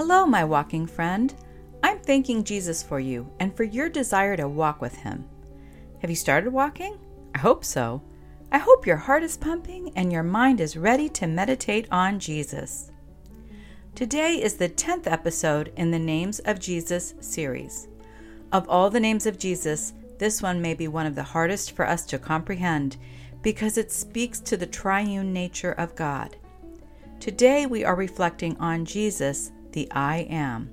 Hello, my walking friend. I'm thanking Jesus for you and for your desire to walk with Him. Have you started walking? I hope so. I hope your heart is pumping and your mind is ready to meditate on Jesus. Today is the 10th episode in the Names of Jesus series. Of all the names of Jesus, this one may be one of the hardest for us to comprehend because it speaks to the triune nature of God. Today we are reflecting on Jesus the I am.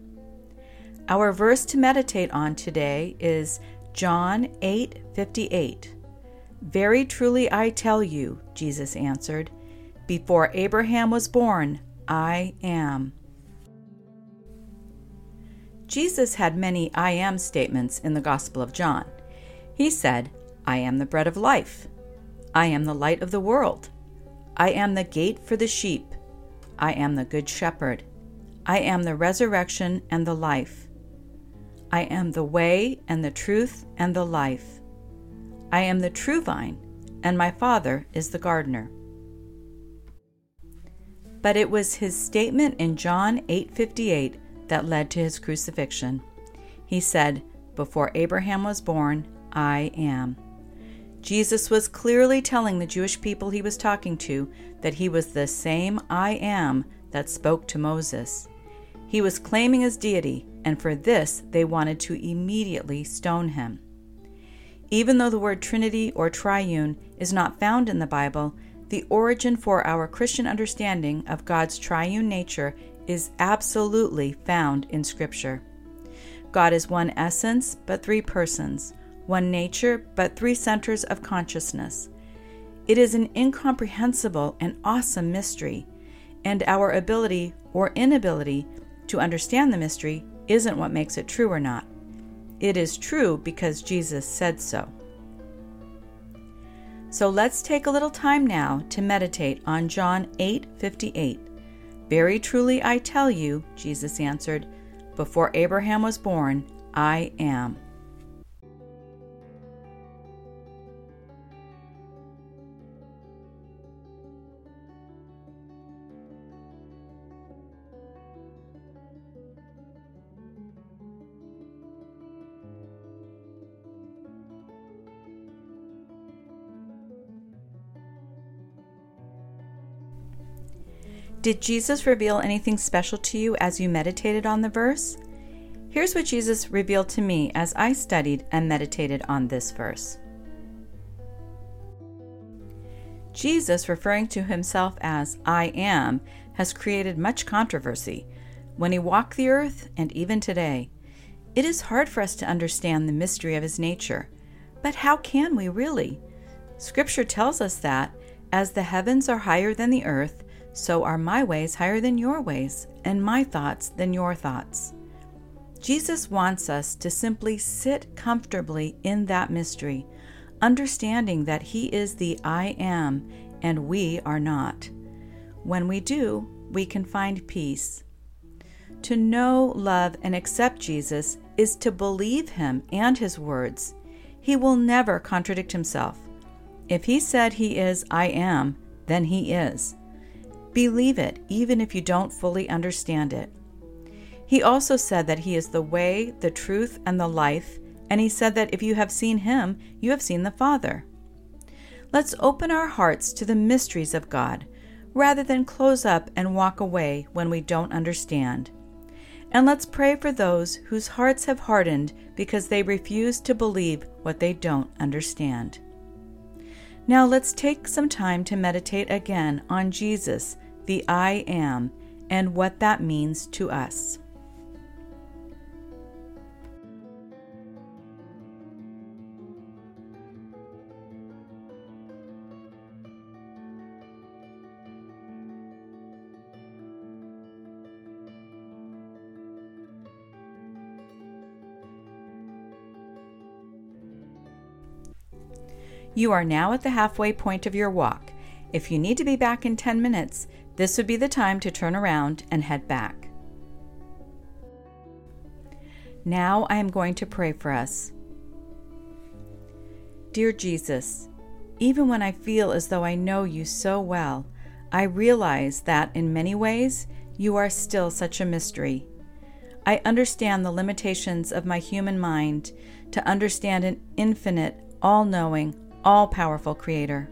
Our verse to meditate on today is John 8:58. Very truly I tell you, Jesus answered, before Abraham was born, I am. Jesus had many I am statements in the Gospel of John. He said, I am the bread of life. I am the light of the world. I am the gate for the sheep. I am the good shepherd. I am the resurrection and the life. I am the way and the truth and the life. I am the true vine, and my Father is the gardener. But it was his statement in John 8:58 that led to his crucifixion. He said, "Before Abraham was born, I am." Jesus was clearly telling the Jewish people he was talking to that he was the same I am that spoke to Moses. He was claiming his deity, and for this they wanted to immediately stone him. Even though the word Trinity or triune is not found in the Bible, the origin for our Christian understanding of God's triune nature is absolutely found in Scripture. God is one essence, but three persons, one nature, but three centers of consciousness. It is an incomprehensible and awesome mystery, and our ability or inability to understand the mystery isn't what makes it true or not. It is true because Jesus said so. So let's take a little time now to meditate on John 8:58. Very truly I tell you, Jesus answered, before Abraham was born, I am. Did Jesus reveal anything special to you as you meditated on the verse? Here's what Jesus revealed to me as I studied and meditated on this verse. Jesus, referring to himself as I am, has created much controversy when he walked the earth and even today. It is hard for us to understand the mystery of his nature. But how can we really? Scripture tells us that, as the heavens are higher than the earth, so are my ways higher than your ways, and my thoughts than your thoughts. Jesus wants us to simply sit comfortably in that mystery, understanding that He is the I am and we are not. When we do, we can find peace. To know, love, and accept Jesus is to believe Him and His words. He will never contradict Himself. If He said He is I am, then He is. Believe it, even if you don't fully understand it. He also said that He is the way, the truth, and the life, and He said that if you have seen Him, you have seen the Father. Let's open our hearts to the mysteries of God, rather than close up and walk away when we don't understand. And let's pray for those whose hearts have hardened because they refuse to believe what they don't understand. Now let's take some time to meditate again on Jesus the I am and what that means to us. You are now at the halfway point of your walk. If you need to be back in 10 minutes, this would be the time to turn around and head back. Now I am going to pray for us. Dear Jesus, even when I feel as though I know you so well, I realize that in many ways you are still such a mystery. I understand the limitations of my human mind to understand an infinite, all knowing, all powerful Creator.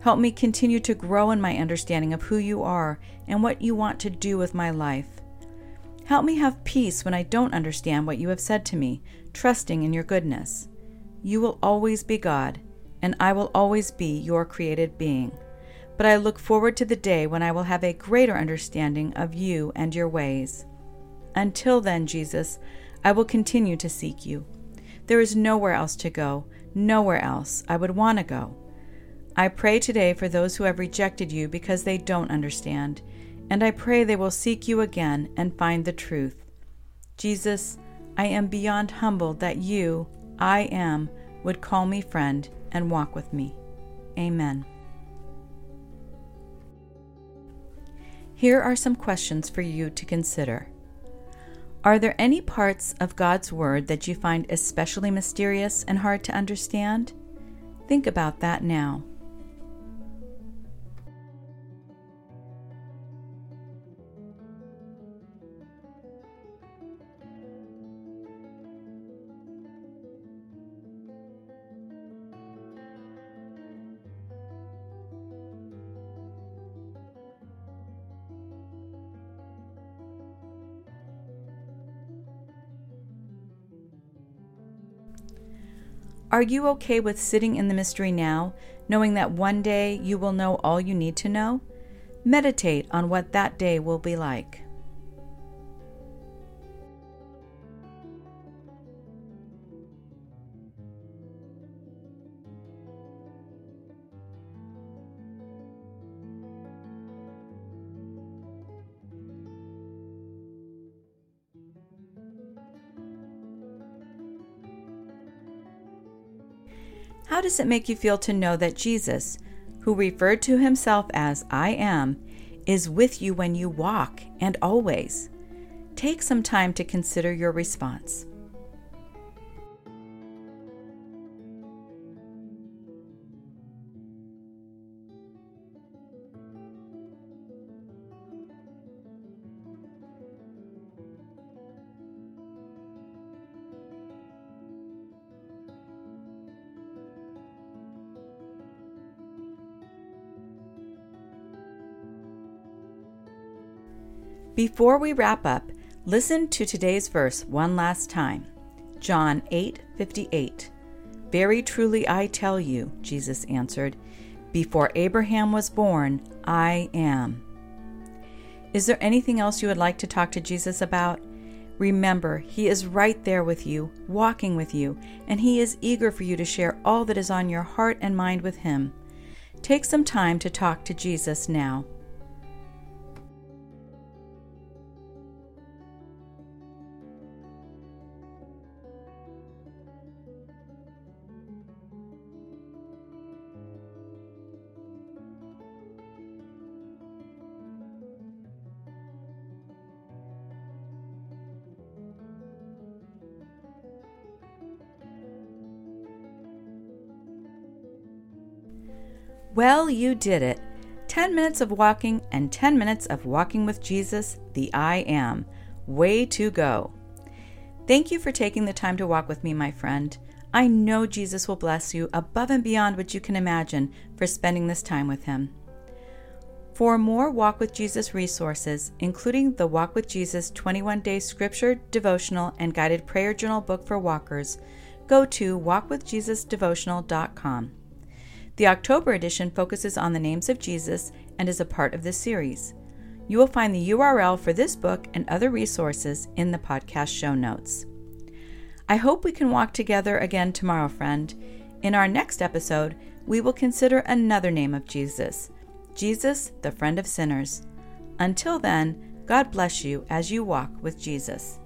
Help me continue to grow in my understanding of who you are and what you want to do with my life. Help me have peace when I don't understand what you have said to me, trusting in your goodness. You will always be God, and I will always be your created being. But I look forward to the day when I will have a greater understanding of you and your ways. Until then, Jesus, I will continue to seek you. There is nowhere else to go, nowhere else I would want to go. I pray today for those who have rejected you because they don't understand, and I pray they will seek you again and find the truth. Jesus, I am beyond humbled that you, I am, would call me friend and walk with me. Amen. Here are some questions for you to consider. Are there any parts of God's Word that you find especially mysterious and hard to understand? Think about that now. Are you okay with sitting in the mystery now, knowing that one day you will know all you need to know? Meditate on what that day will be like. How does it make you feel to know that Jesus, who referred to himself as I am, is with you when you walk and always? Take some time to consider your response. Before we wrap up, listen to today's verse one last time. John 8:58. Very truly I tell you, Jesus answered, before Abraham was born, I am. Is there anything else you would like to talk to Jesus about? Remember, He is right there with you, walking with you, and He is eager for you to share all that is on your heart and mind with Him. Take some time to talk to Jesus now. Well, you did it. 10 minutes of walking and 10 minutes of walking with Jesus, the I am. Way to go. Thank you for taking the time to walk with me, my friend. I know Jesus will bless you above and beyond what you can imagine for spending this time with Him. For more Walk with Jesus resources, including the Walk with Jesus 21 Day Scripture, Devotional, and Guided Prayer Journal book for walkers, go to walkwithjesusdevotional.com. The October edition focuses on the names of Jesus and is a part of this series. You will find the URL for this book and other resources in the podcast show notes. I hope we can walk together again tomorrow, friend. In our next episode, we will consider another name of Jesus Jesus, the friend of sinners. Until then, God bless you as you walk with Jesus.